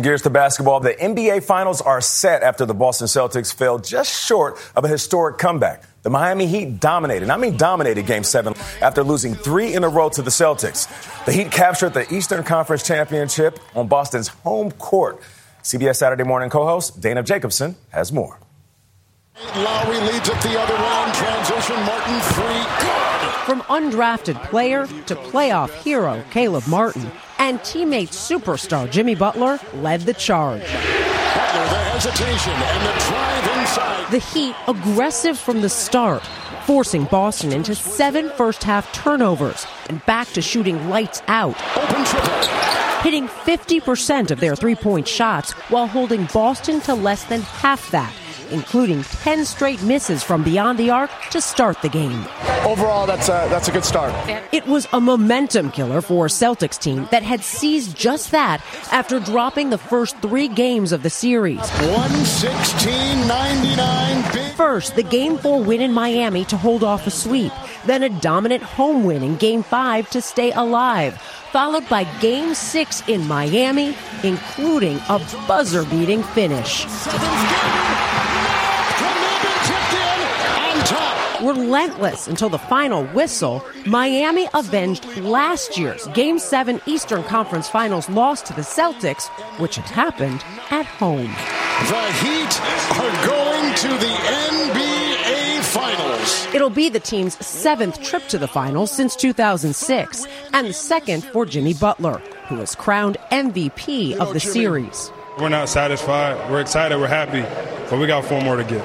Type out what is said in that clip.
Switching gears to basketball, the NBA Finals are set after the Boston Celtics fell just short of a historic comeback. The Miami Heat dominated, I mean dominated Game 7 after losing three in a row to the Celtics. The Heat captured the Eastern Conference Championship on Boston's home court. CBS Saturday Morning co-host Dana Jacobson has more. Lowry leads it the other round. Transition, Martin free. Good. From undrafted player to playoff hero Caleb Martin and teammate superstar Jimmy Butler led the charge. Butler, the hesitation and the drive inside. The Heat aggressive from the start, forcing Boston into seven first half turnovers and back to shooting lights out. Open triple. Hitting 50% of their three point shots while holding Boston to less than half that including 10 straight misses from beyond the arc to start the game. Overall, that's a, that's a good start. It was a momentum killer for Celtics team that had seized just that after dropping the first three games of the series. 116-99. First, the Game 4 win in Miami to hold off a sweep. Then a dominant home win in Game 5 to stay alive followed by Game 6 in Miami, including a buzzer beating finish. Relentless until the final whistle, Miami avenged last year's Game 7 Eastern Conference Finals loss to the Celtics, which had happened at home. The Heat are going to the NBA Finals. It'll be the team's seventh trip to the finals since 2006, and the second for Jimmy Butler, who was crowned MVP of the series. We're not satisfied. We're excited. We're happy, but we got four more to get.